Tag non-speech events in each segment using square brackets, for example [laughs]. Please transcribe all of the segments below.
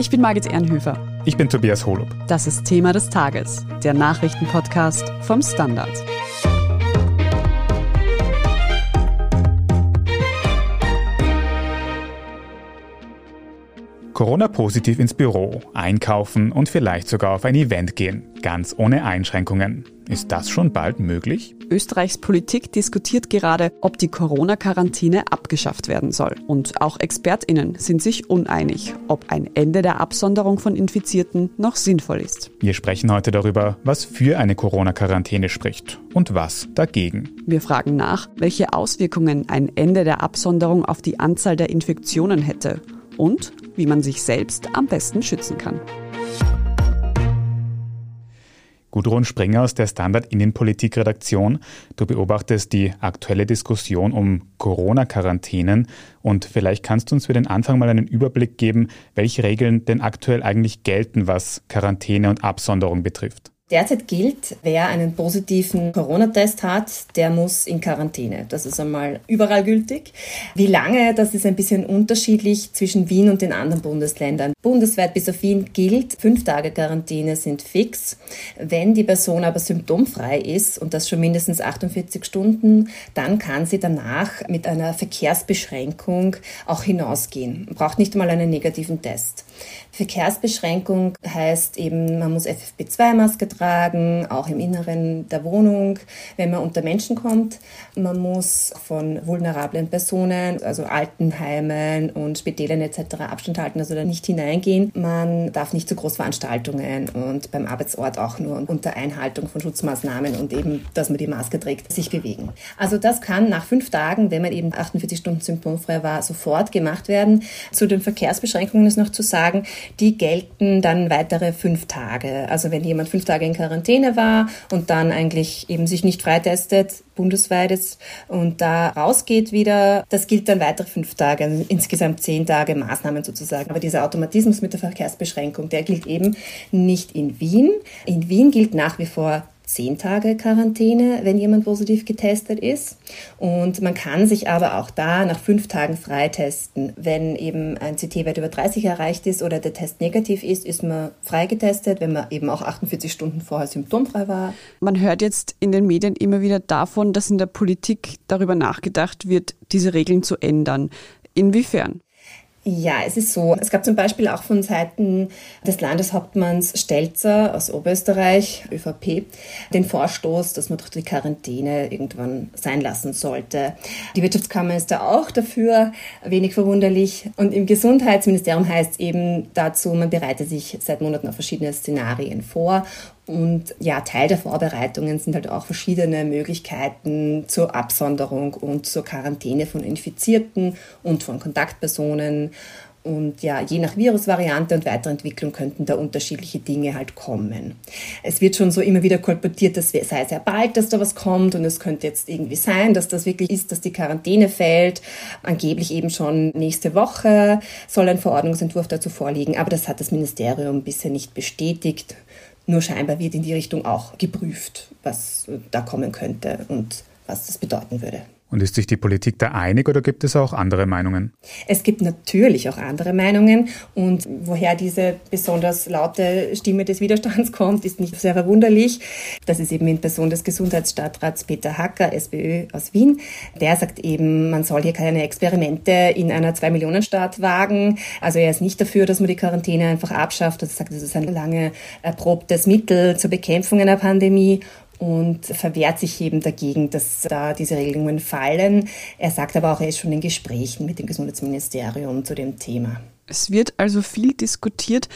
Ich bin Margit Ehrenhöfer. Ich bin Tobias Holub. Das ist Thema des Tages, der Nachrichtenpodcast vom Standard. Corona-positiv ins Büro, einkaufen und vielleicht sogar auf ein Event gehen, ganz ohne Einschränkungen. Ist das schon bald möglich? Österreichs Politik diskutiert gerade, ob die Corona-Quarantäne abgeschafft werden soll. Und auch ExpertInnen sind sich uneinig, ob ein Ende der Absonderung von Infizierten noch sinnvoll ist. Wir sprechen heute darüber, was für eine Corona-Quarantäne spricht und was dagegen. Wir fragen nach, welche Auswirkungen ein Ende der Absonderung auf die Anzahl der Infektionen hätte und wie man sich selbst am besten schützen kann. Gudrun Springer aus der Standard Innenpolitik-Redaktion. Du beobachtest die aktuelle Diskussion um Corona-Quarantänen und vielleicht kannst du uns für den Anfang mal einen Überblick geben, welche Regeln denn aktuell eigentlich gelten, was Quarantäne und Absonderung betrifft. Derzeit gilt, wer einen positiven Corona-Test hat, der muss in Quarantäne. Das ist einmal überall gültig. Wie lange, das ist ein bisschen unterschiedlich zwischen Wien und den anderen Bundesländern. Bundesweit bis auf Wien gilt, fünf Tage Quarantäne sind fix. Wenn die Person aber symptomfrei ist und das schon mindestens 48 Stunden, dann kann sie danach mit einer Verkehrsbeschränkung auch hinausgehen. Braucht nicht einmal einen negativen Test. Verkehrsbeschränkung heißt eben, man muss FFP2-Maske tragen, auch im Inneren der Wohnung, wenn man unter Menschen kommt. Man muss von vulnerablen Personen, also Altenheimen und Spitälern etc. Abstand halten, also da nicht hineingehen. Man darf nicht zu Großveranstaltungen und beim Arbeitsort auch nur unter Einhaltung von Schutzmaßnahmen und eben, dass man die Maske trägt, sich bewegen. Also das kann nach fünf Tagen, wenn man eben 48 Stunden symptomfrei war, sofort gemacht werden. Zu den Verkehrsbeschränkungen ist noch zu sagen, die gelten dann weitere fünf Tage. Also wenn jemand fünf Tage in Quarantäne war und dann eigentlich eben sich nicht freitestet, bundesweit ist, und da rausgeht wieder, das gilt dann weitere fünf Tage, also insgesamt zehn Tage Maßnahmen sozusagen. Aber dieser Automatismus mit der Verkehrsbeschränkung, der gilt eben nicht in Wien. In Wien gilt nach wie vor zehn Tage Quarantäne, wenn jemand positiv getestet ist. Und man kann sich aber auch da nach fünf Tagen freitesten. Wenn eben ein CT-Wert über 30 erreicht ist oder der Test negativ ist, ist man freigetestet, wenn man eben auch 48 Stunden vorher symptomfrei war. Man hört jetzt in den Medien immer wieder davon, dass in der Politik darüber nachgedacht wird, diese Regeln zu ändern. Inwiefern? Ja, es ist so. Es gab zum Beispiel auch von Seiten des Landeshauptmanns Stelzer aus Oberösterreich, ÖVP, den Vorstoß, dass man doch die Quarantäne irgendwann sein lassen sollte. Die Wirtschaftskammer ist da auch dafür, wenig verwunderlich. Und im Gesundheitsministerium heißt es eben dazu, man bereitet sich seit Monaten auf verschiedene Szenarien vor und ja, Teil der Vorbereitungen sind halt auch verschiedene Möglichkeiten zur Absonderung und zur Quarantäne von Infizierten und von Kontaktpersonen. Und ja, je nach Virusvariante und Weiterentwicklung könnten da unterschiedliche Dinge halt kommen. Es wird schon so immer wieder kolportiert, dass es sei sehr bald, dass da was kommt und es könnte jetzt irgendwie sein, dass das wirklich ist, dass die Quarantäne fällt. Angeblich eben schon nächste Woche soll ein Verordnungsentwurf dazu vorliegen, aber das hat das Ministerium bisher nicht bestätigt. Nur scheinbar wird in die Richtung auch geprüft, was da kommen könnte und was das bedeuten würde. Und ist sich die Politik da einig oder gibt es auch andere Meinungen? Es gibt natürlich auch andere Meinungen und woher diese besonders laute Stimme des Widerstands [laughs] kommt, ist nicht sehr verwunderlich. Das ist eben in Person des Gesundheitsstadtrats Peter Hacker, SPÖ aus Wien. Der sagt eben, man soll hier keine Experimente in einer Zwei-Millionen-Stadt wagen. Also er ist nicht dafür, dass man die Quarantäne einfach abschafft. Er sagt, das ist ein lange erprobtes Mittel zur Bekämpfung einer Pandemie und verwehrt sich eben dagegen, dass da diese Regelungen fallen. Er sagt aber auch, er ist schon in Gesprächen mit dem Gesundheitsministerium zu dem Thema. Es wird also viel diskutiert.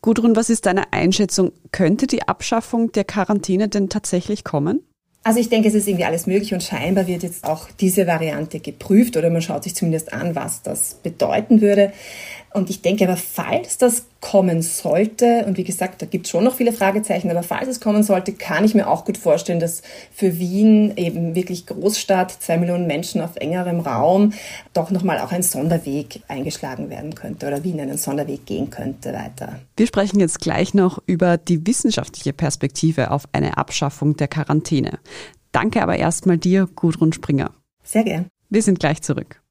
Gudrun, was ist deine Einschätzung? Könnte die Abschaffung der Quarantäne denn tatsächlich kommen? Also ich denke, es ist irgendwie alles möglich und scheinbar wird jetzt auch diese Variante geprüft oder man schaut sich zumindest an, was das bedeuten würde. Und ich denke aber, falls das kommen sollte, und wie gesagt, da gibt es schon noch viele Fragezeichen, aber falls es kommen sollte, kann ich mir auch gut vorstellen, dass für Wien eben wirklich Großstadt, zwei Millionen Menschen auf engerem Raum, doch nochmal auch ein Sonderweg eingeschlagen werden könnte oder Wien einen Sonderweg gehen könnte weiter. Wir sprechen jetzt gleich noch über die wissenschaftliche Perspektive auf eine Abschaffung der Quarantäne. Danke aber erstmal dir, Gudrun Springer. Sehr gern. Wir sind gleich zurück.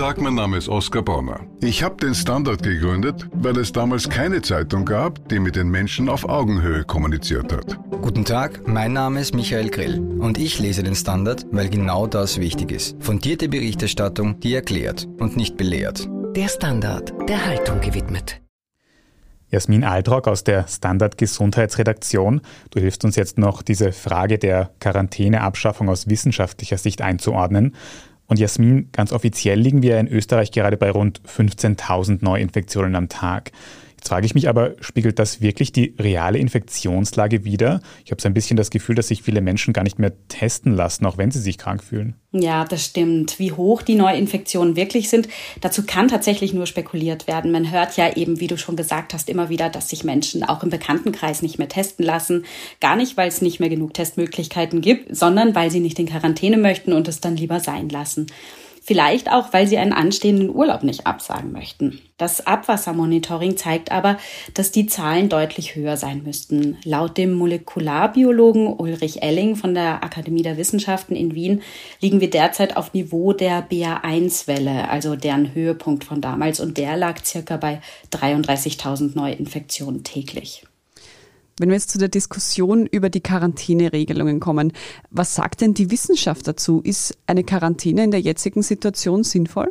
Guten Tag, mein Name ist Oskar Bonner. Ich habe den Standard gegründet, weil es damals keine Zeitung gab, die mit den Menschen auf Augenhöhe kommuniziert hat. Guten Tag, mein Name ist Michael Grill und ich lese den Standard, weil genau das wichtig ist. Fundierte Berichterstattung, die erklärt und nicht belehrt. Der Standard, der Haltung gewidmet. Jasmin Aldrock aus der Standard Gesundheitsredaktion. Du hilfst uns jetzt noch, diese Frage der Quarantäneabschaffung aus wissenschaftlicher Sicht einzuordnen. Und Jasmin, ganz offiziell liegen wir in Österreich gerade bei rund 15.000 Neuinfektionen am Tag. Jetzt frage ich mich aber, spiegelt das wirklich die reale Infektionslage wider? Ich habe so ein bisschen das Gefühl, dass sich viele Menschen gar nicht mehr testen lassen, auch wenn sie sich krank fühlen. Ja, das stimmt. Wie hoch die Neuinfektionen wirklich sind, dazu kann tatsächlich nur spekuliert werden. Man hört ja eben, wie du schon gesagt hast, immer wieder, dass sich Menschen auch im Bekanntenkreis nicht mehr testen lassen. Gar nicht, weil es nicht mehr genug Testmöglichkeiten gibt, sondern weil sie nicht in Quarantäne möchten und es dann lieber sein lassen. Vielleicht auch, weil sie einen anstehenden Urlaub nicht absagen möchten. Das Abwassermonitoring zeigt aber, dass die Zahlen deutlich höher sein müssten. Laut dem Molekularbiologen Ulrich Elling von der Akademie der Wissenschaften in Wien liegen wir derzeit auf Niveau der BA1-Welle, also deren Höhepunkt von damals, und der lag circa bei 33.000 Neuinfektionen täglich. Wenn wir jetzt zu der Diskussion über die Quarantäneregelungen kommen, was sagt denn die Wissenschaft dazu? Ist eine Quarantäne in der jetzigen Situation sinnvoll?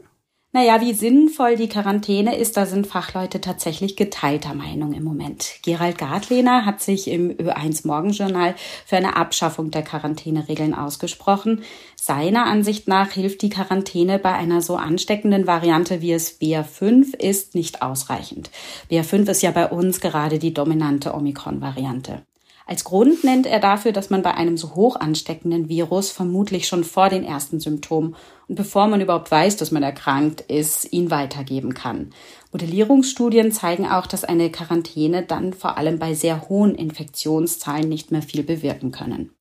Naja, wie sinnvoll die Quarantäne ist, da sind Fachleute tatsächlich geteilter Meinung im Moment. Gerald Gartlehner hat sich im Ö1 Morgenjournal für eine Abschaffung der Quarantäneregeln ausgesprochen. Seiner Ansicht nach hilft die Quarantäne bei einer so ansteckenden Variante wie es BA5 ist nicht ausreichend. BA5 ist ja bei uns gerade die dominante Omikron-Variante. Als Grund nennt er dafür, dass man bei einem so hoch ansteckenden Virus vermutlich schon vor den ersten Symptomen und bevor man überhaupt weiß, dass man erkrankt ist, ihn weitergeben kann. Modellierungsstudien zeigen auch, dass eine Quarantäne dann vor allem bei sehr hohen Infektionszahlen nicht mehr viel bewirken können.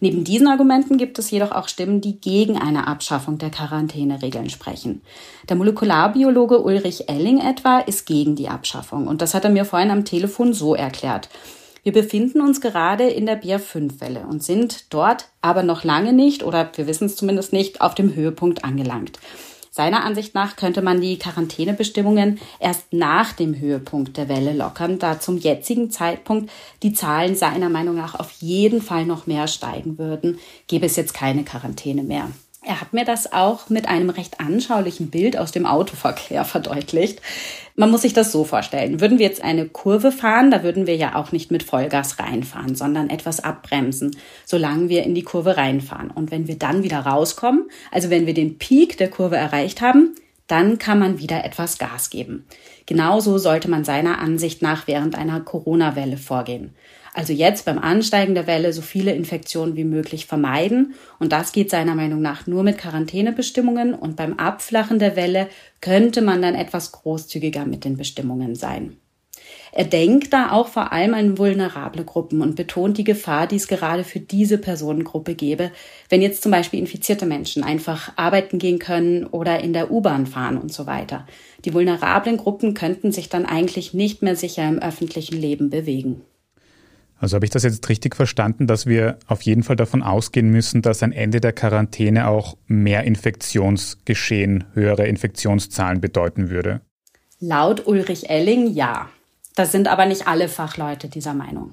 Neben diesen Argumenten gibt es jedoch auch Stimmen, die gegen eine Abschaffung der Quarantäneregeln sprechen. Der Molekularbiologe Ulrich Elling etwa ist gegen die Abschaffung und das hat er mir vorhin am Telefon so erklärt. Wir befinden uns gerade in der BR5-Welle und sind dort aber noch lange nicht, oder wir wissen es zumindest nicht, auf dem Höhepunkt angelangt. Seiner Ansicht nach könnte man die Quarantänebestimmungen erst nach dem Höhepunkt der Welle lockern, da zum jetzigen Zeitpunkt die Zahlen seiner Meinung nach auf jeden Fall noch mehr steigen würden, gäbe es jetzt keine Quarantäne mehr. Er hat mir das auch mit einem recht anschaulichen Bild aus dem Autoverkehr verdeutlicht. Man muss sich das so vorstellen. Würden wir jetzt eine Kurve fahren, da würden wir ja auch nicht mit Vollgas reinfahren, sondern etwas abbremsen, solange wir in die Kurve reinfahren. Und wenn wir dann wieder rauskommen, also wenn wir den Peak der Kurve erreicht haben, dann kann man wieder etwas Gas geben. Genauso sollte man seiner Ansicht nach während einer Corona-Welle vorgehen. Also jetzt beim Ansteigen der Welle so viele Infektionen wie möglich vermeiden. Und das geht seiner Meinung nach nur mit Quarantänebestimmungen. Und beim Abflachen der Welle könnte man dann etwas großzügiger mit den Bestimmungen sein. Er denkt da auch vor allem an vulnerable Gruppen und betont die Gefahr, die es gerade für diese Personengruppe gäbe, wenn jetzt zum Beispiel infizierte Menschen einfach arbeiten gehen können oder in der U-Bahn fahren und so weiter. Die vulnerablen Gruppen könnten sich dann eigentlich nicht mehr sicher im öffentlichen Leben bewegen. Also habe ich das jetzt richtig verstanden, dass wir auf jeden Fall davon ausgehen müssen, dass ein Ende der Quarantäne auch mehr Infektionsgeschehen, höhere Infektionszahlen bedeuten würde? Laut Ulrich Elling ja. Das sind aber nicht alle Fachleute dieser Meinung.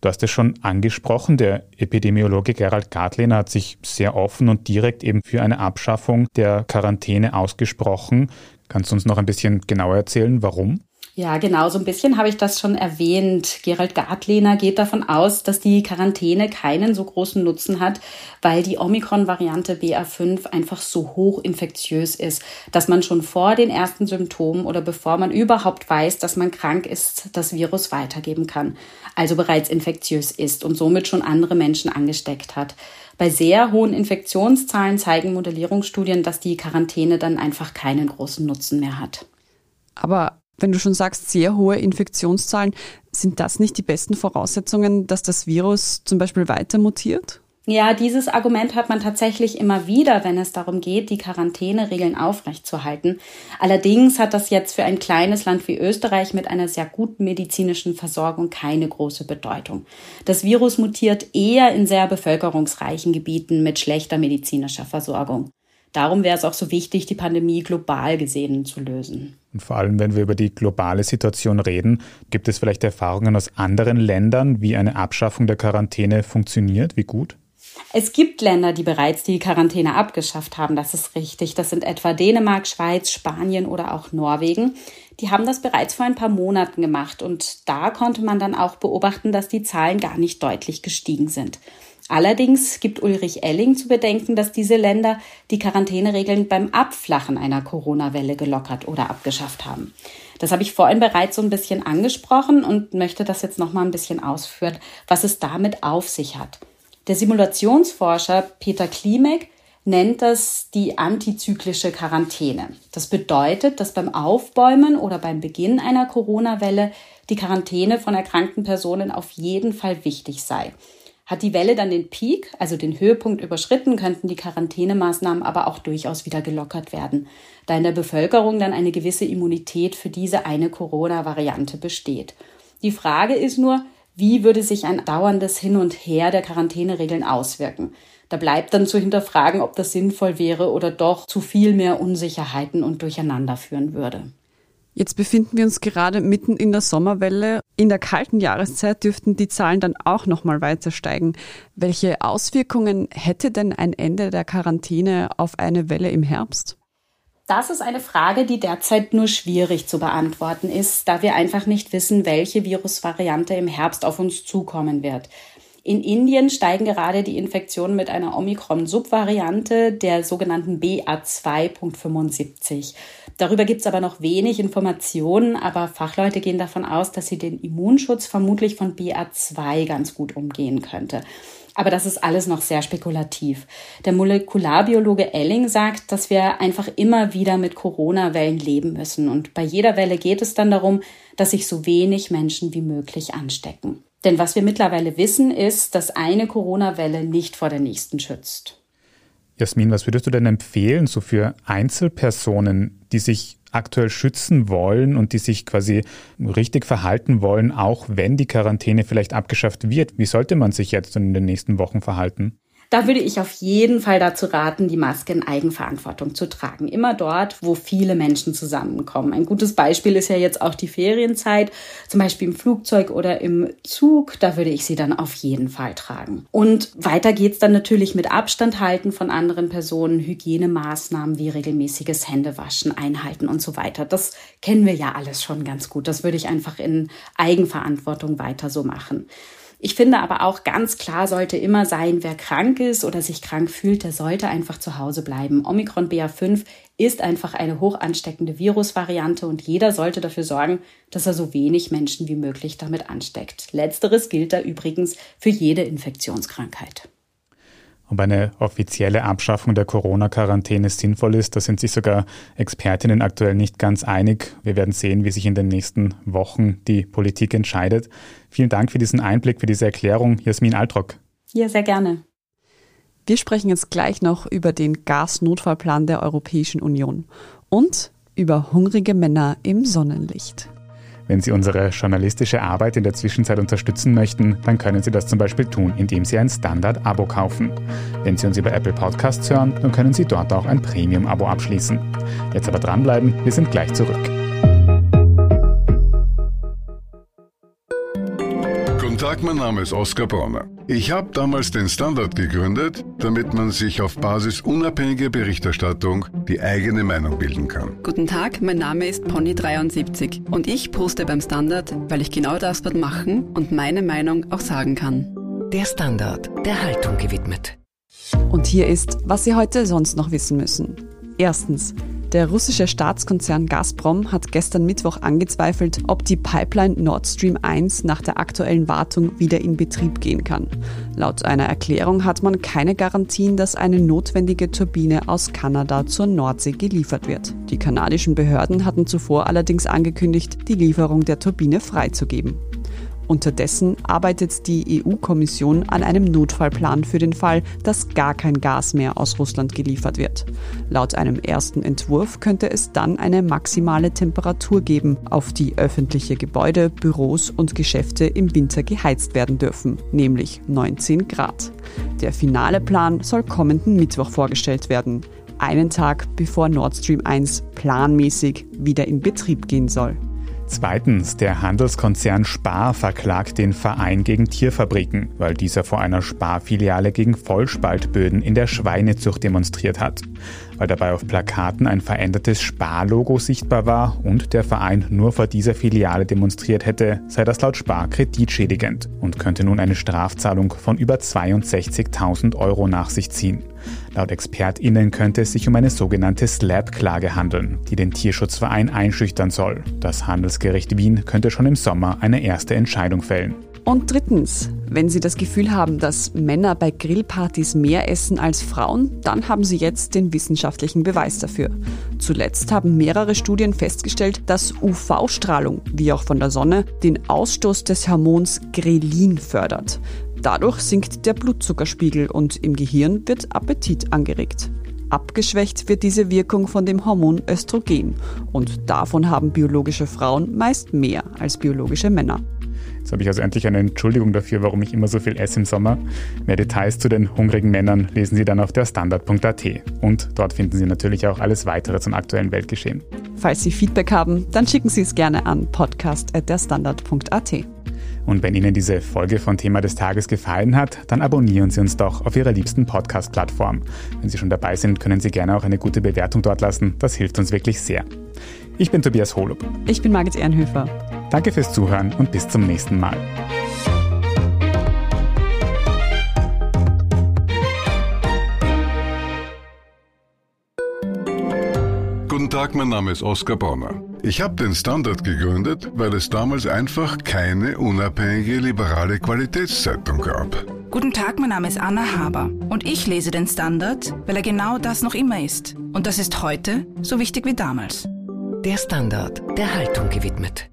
Du hast es schon angesprochen, der Epidemiologe Gerald Gartlehner hat sich sehr offen und direkt eben für eine Abschaffung der Quarantäne ausgesprochen. Kannst du uns noch ein bisschen genauer erzählen, warum? Ja, genau, so ein bisschen habe ich das schon erwähnt. Gerald Gartlehner geht davon aus, dass die Quarantäne keinen so großen Nutzen hat, weil die Omikron-Variante BA5 einfach so hoch infektiös ist, dass man schon vor den ersten Symptomen oder bevor man überhaupt weiß, dass man krank ist, das Virus weitergeben kann. Also bereits infektiös ist und somit schon andere Menschen angesteckt hat. Bei sehr hohen Infektionszahlen zeigen Modellierungsstudien, dass die Quarantäne dann einfach keinen großen Nutzen mehr hat. Aber wenn du schon sagst, sehr hohe Infektionszahlen, sind das nicht die besten Voraussetzungen, dass das Virus zum Beispiel weiter mutiert? Ja, dieses Argument hat man tatsächlich immer wieder, wenn es darum geht, die Quarantäneregeln aufrechtzuerhalten. Allerdings hat das jetzt für ein kleines Land wie Österreich mit einer sehr guten medizinischen Versorgung keine große Bedeutung. Das Virus mutiert eher in sehr bevölkerungsreichen Gebieten mit schlechter medizinischer Versorgung. Darum wäre es auch so wichtig, die Pandemie global gesehen zu lösen. Und vor allem, wenn wir über die globale Situation reden, gibt es vielleicht Erfahrungen aus anderen Ländern, wie eine Abschaffung der Quarantäne funktioniert, wie gut? Es gibt Länder, die bereits die Quarantäne abgeschafft haben, das ist richtig. Das sind etwa Dänemark, Schweiz, Spanien oder auch Norwegen. Die haben das bereits vor ein paar Monaten gemacht und da konnte man dann auch beobachten, dass die Zahlen gar nicht deutlich gestiegen sind. Allerdings gibt Ulrich Elling zu bedenken, dass diese Länder die Quarantäneregeln beim Abflachen einer Corona-Welle gelockert oder abgeschafft haben. Das habe ich vorhin bereits so ein bisschen angesprochen und möchte das jetzt noch mal ein bisschen ausführen, was es damit auf sich hat. Der Simulationsforscher Peter Klimek nennt das die antizyklische Quarantäne. Das bedeutet, dass beim Aufbäumen oder beim Beginn einer Corona-Welle die Quarantäne von erkrankten Personen auf jeden Fall wichtig sei. Hat die Welle dann den Peak, also den Höhepunkt überschritten, könnten die Quarantänemaßnahmen aber auch durchaus wieder gelockert werden, da in der Bevölkerung dann eine gewisse Immunität für diese eine Corona-Variante besteht. Die Frage ist nur, wie würde sich ein dauerndes Hin und Her der Quarantäneregeln auswirken? Da bleibt dann zu hinterfragen, ob das sinnvoll wäre oder doch zu viel mehr Unsicherheiten und Durcheinander führen würde. Jetzt befinden wir uns gerade mitten in der Sommerwelle. In der kalten Jahreszeit dürften die Zahlen dann auch noch mal weiter steigen. Welche Auswirkungen hätte denn ein Ende der Quarantäne auf eine Welle im Herbst? Das ist eine Frage, die derzeit nur schwierig zu beantworten ist, da wir einfach nicht wissen, welche Virusvariante im Herbst auf uns zukommen wird. In Indien steigen gerade die Infektionen mit einer Omikron-Subvariante der sogenannten BA2.75. Darüber gibt es aber noch wenig Informationen, aber Fachleute gehen davon aus, dass sie den Immunschutz vermutlich von BA2 ganz gut umgehen könnte. Aber das ist alles noch sehr spekulativ. Der Molekularbiologe Elling sagt, dass wir einfach immer wieder mit Corona-Wellen leben müssen. Und bei jeder Welle geht es dann darum, dass sich so wenig Menschen wie möglich anstecken. Denn was wir mittlerweile wissen, ist, dass eine Corona-Welle nicht vor der nächsten schützt. Jasmin, was würdest du denn empfehlen, so für Einzelpersonen, die sich aktuell schützen wollen und die sich quasi richtig verhalten wollen, auch wenn die Quarantäne vielleicht abgeschafft wird. Wie sollte man sich jetzt in den nächsten Wochen verhalten? Da würde ich auf jeden Fall dazu raten, die Maske in Eigenverantwortung zu tragen. Immer dort, wo viele Menschen zusammenkommen. Ein gutes Beispiel ist ja jetzt auch die Ferienzeit, zum Beispiel im Flugzeug oder im Zug. Da würde ich sie dann auf jeden Fall tragen. Und weiter geht's dann natürlich mit Abstand halten von anderen Personen, Hygienemaßnahmen wie regelmäßiges Händewaschen, Einhalten und so weiter. Das kennen wir ja alles schon ganz gut. Das würde ich einfach in Eigenverantwortung weiter so machen. Ich finde aber auch ganz klar sollte immer sein, wer krank ist oder sich krank fühlt, der sollte einfach zu Hause bleiben. Omikron BA5 ist einfach eine hoch ansteckende Virusvariante und jeder sollte dafür sorgen, dass er so wenig Menschen wie möglich damit ansteckt. Letzteres gilt da übrigens für jede Infektionskrankheit. Ob eine offizielle Abschaffung der Corona-Quarantäne sinnvoll ist, da sind sich sogar Expertinnen aktuell nicht ganz einig. Wir werden sehen, wie sich in den nächsten Wochen die Politik entscheidet. Vielen Dank für diesen Einblick, für diese Erklärung, Jasmin Altrock. Ja, sehr gerne. Wir sprechen jetzt gleich noch über den Gasnotfallplan der Europäischen Union und über hungrige Männer im Sonnenlicht. Wenn Sie unsere journalistische Arbeit in der Zwischenzeit unterstützen möchten, dann können Sie das zum Beispiel tun, indem Sie ein Standard-Abo kaufen. Wenn Sie uns über Apple Podcasts hören, dann können Sie dort auch ein Premium-Abo abschließen. Jetzt aber dranbleiben, wir sind gleich zurück. Guten Tag, mein Name ist Oskar Bronner. Ich habe damals den Standard gegründet, damit man sich auf Basis unabhängiger Berichterstattung die eigene Meinung bilden kann. Guten Tag, mein Name ist Pony73 und ich poste beim Standard, weil ich genau das dort machen und meine Meinung auch sagen kann. Der Standard, der Haltung gewidmet. Und hier ist, was Sie heute sonst noch wissen müssen. Erstens. Der russische Staatskonzern Gazprom hat gestern Mittwoch angezweifelt, ob die Pipeline Nord Stream 1 nach der aktuellen Wartung wieder in Betrieb gehen kann. Laut einer Erklärung hat man keine Garantien, dass eine notwendige Turbine aus Kanada zur Nordsee geliefert wird. Die kanadischen Behörden hatten zuvor allerdings angekündigt, die Lieferung der Turbine freizugeben. Unterdessen arbeitet die EU-Kommission an einem Notfallplan für den Fall, dass gar kein Gas mehr aus Russland geliefert wird. Laut einem ersten Entwurf könnte es dann eine maximale Temperatur geben, auf die öffentliche Gebäude, Büros und Geschäfte im Winter geheizt werden dürfen, nämlich 19 Grad. Der finale Plan soll kommenden Mittwoch vorgestellt werden. einen Tag bevor Nord Stream 1 planmäßig wieder in Betrieb gehen soll. Zweitens, der Handelskonzern Spar verklagt den Verein gegen Tierfabriken, weil dieser vor einer Spar-Filiale gegen Vollspaltböden in der Schweinezucht demonstriert hat. Weil dabei auf Plakaten ein verändertes Spar-Logo sichtbar war und der Verein nur vor dieser Filiale demonstriert hätte, sei das laut Spar kreditschädigend und könnte nun eine Strafzahlung von über 62.000 Euro nach sich ziehen. Laut ExpertInnen könnte es sich um eine sogenannte Slap-Klage handeln, die den Tierschutzverein einschüchtern soll. Das Handelsgericht Wien könnte schon im Sommer eine erste Entscheidung fällen. Und drittens, wenn Sie das Gefühl haben, dass Männer bei Grillpartys mehr essen als Frauen, dann haben Sie jetzt den wissenschaftlichen Beweis dafür. Zuletzt haben mehrere Studien festgestellt, dass UV-Strahlung, wie auch von der Sonne, den Ausstoß des Hormons Grelin fördert. Dadurch sinkt der Blutzuckerspiegel und im Gehirn wird Appetit angeregt. Abgeschwächt wird diese Wirkung von dem Hormon Östrogen und davon haben biologische Frauen meist mehr als biologische Männer. Jetzt habe ich also endlich eine Entschuldigung dafür, warum ich immer so viel esse im Sommer. Mehr Details zu den hungrigen Männern lesen Sie dann auf der Standard.at. Und dort finden Sie natürlich auch alles weitere zum aktuellen Weltgeschehen. Falls Sie Feedback haben, dann schicken Sie es gerne an podcast.derstandard.at. Und wenn Ihnen diese Folge von Thema des Tages gefallen hat, dann abonnieren Sie uns doch auf Ihrer liebsten Podcast-Plattform. Wenn Sie schon dabei sind, können Sie gerne auch eine gute Bewertung dort lassen. Das hilft uns wirklich sehr. Ich bin Tobias Holub. Ich bin Margit Ehrenhöfer. Danke fürs Zuhören und bis zum nächsten Mal. Guten Tag, mein Name ist Oskar Bonner. Ich habe den Standard gegründet, weil es damals einfach keine unabhängige liberale Qualitätszeitung gab. Guten Tag, mein Name ist Anna Haber und ich lese den Standard, weil er genau das noch immer ist. Und das ist heute so wichtig wie damals. Der Standard, der Haltung gewidmet.